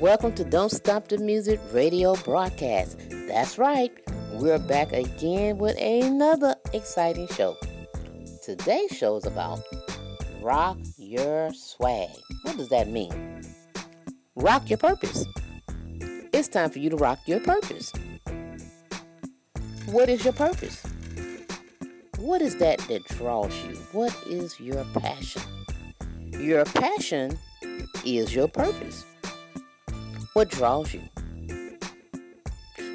welcome to Don't Stop the Music radio broadcast. That's right, we're back again with another exciting show. Today's show is about rock your swag. What does that mean? Rock your purpose. It's time for you to rock your purpose. What is your purpose? What is that that draws you? What is your passion? Your passion is your purpose. What draws you?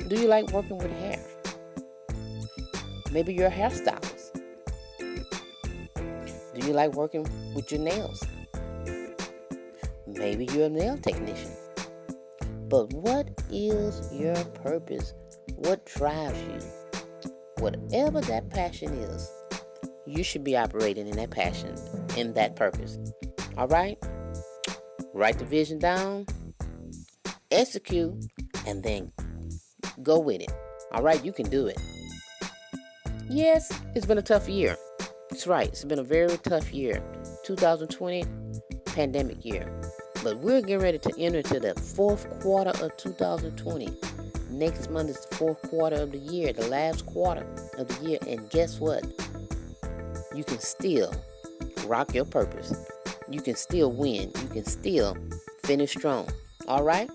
Do you like working with hair? Maybe you're a hairstylist. Do you like working with your nails? Maybe you're a nail technician. But what is your purpose? What drives you? Whatever that passion is, you should be operating in that passion, in that purpose. All right? Write the vision down, execute, and then go with it. All right, you can do it. Yes, it's been a tough year. That's right, it's been a very tough year. 2020, pandemic year. But we're getting ready to enter into the fourth quarter of 2020. Next month is the fourth quarter of the year, the last quarter of the year. And guess what? You can still rock your purpose. You can still win. You can still finish strong. All right?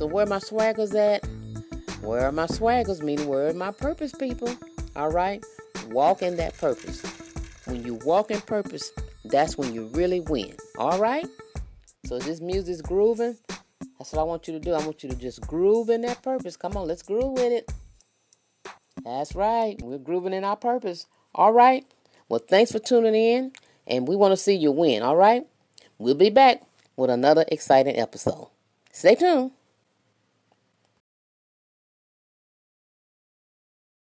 So where my swaggers at? Where are my swaggers? Meaning where are my purpose people? All right? Walk in that purpose. When you walk in purpose, that's when you really win. All right? So this music's grooving. That's what I want you to do. I want you to just groove in that purpose. Come on, let's groove with it. That's right. We're grooving in our purpose. All right. Well, thanks for tuning in, and we want to see you win. All right. We'll be back with another exciting episode. Stay tuned.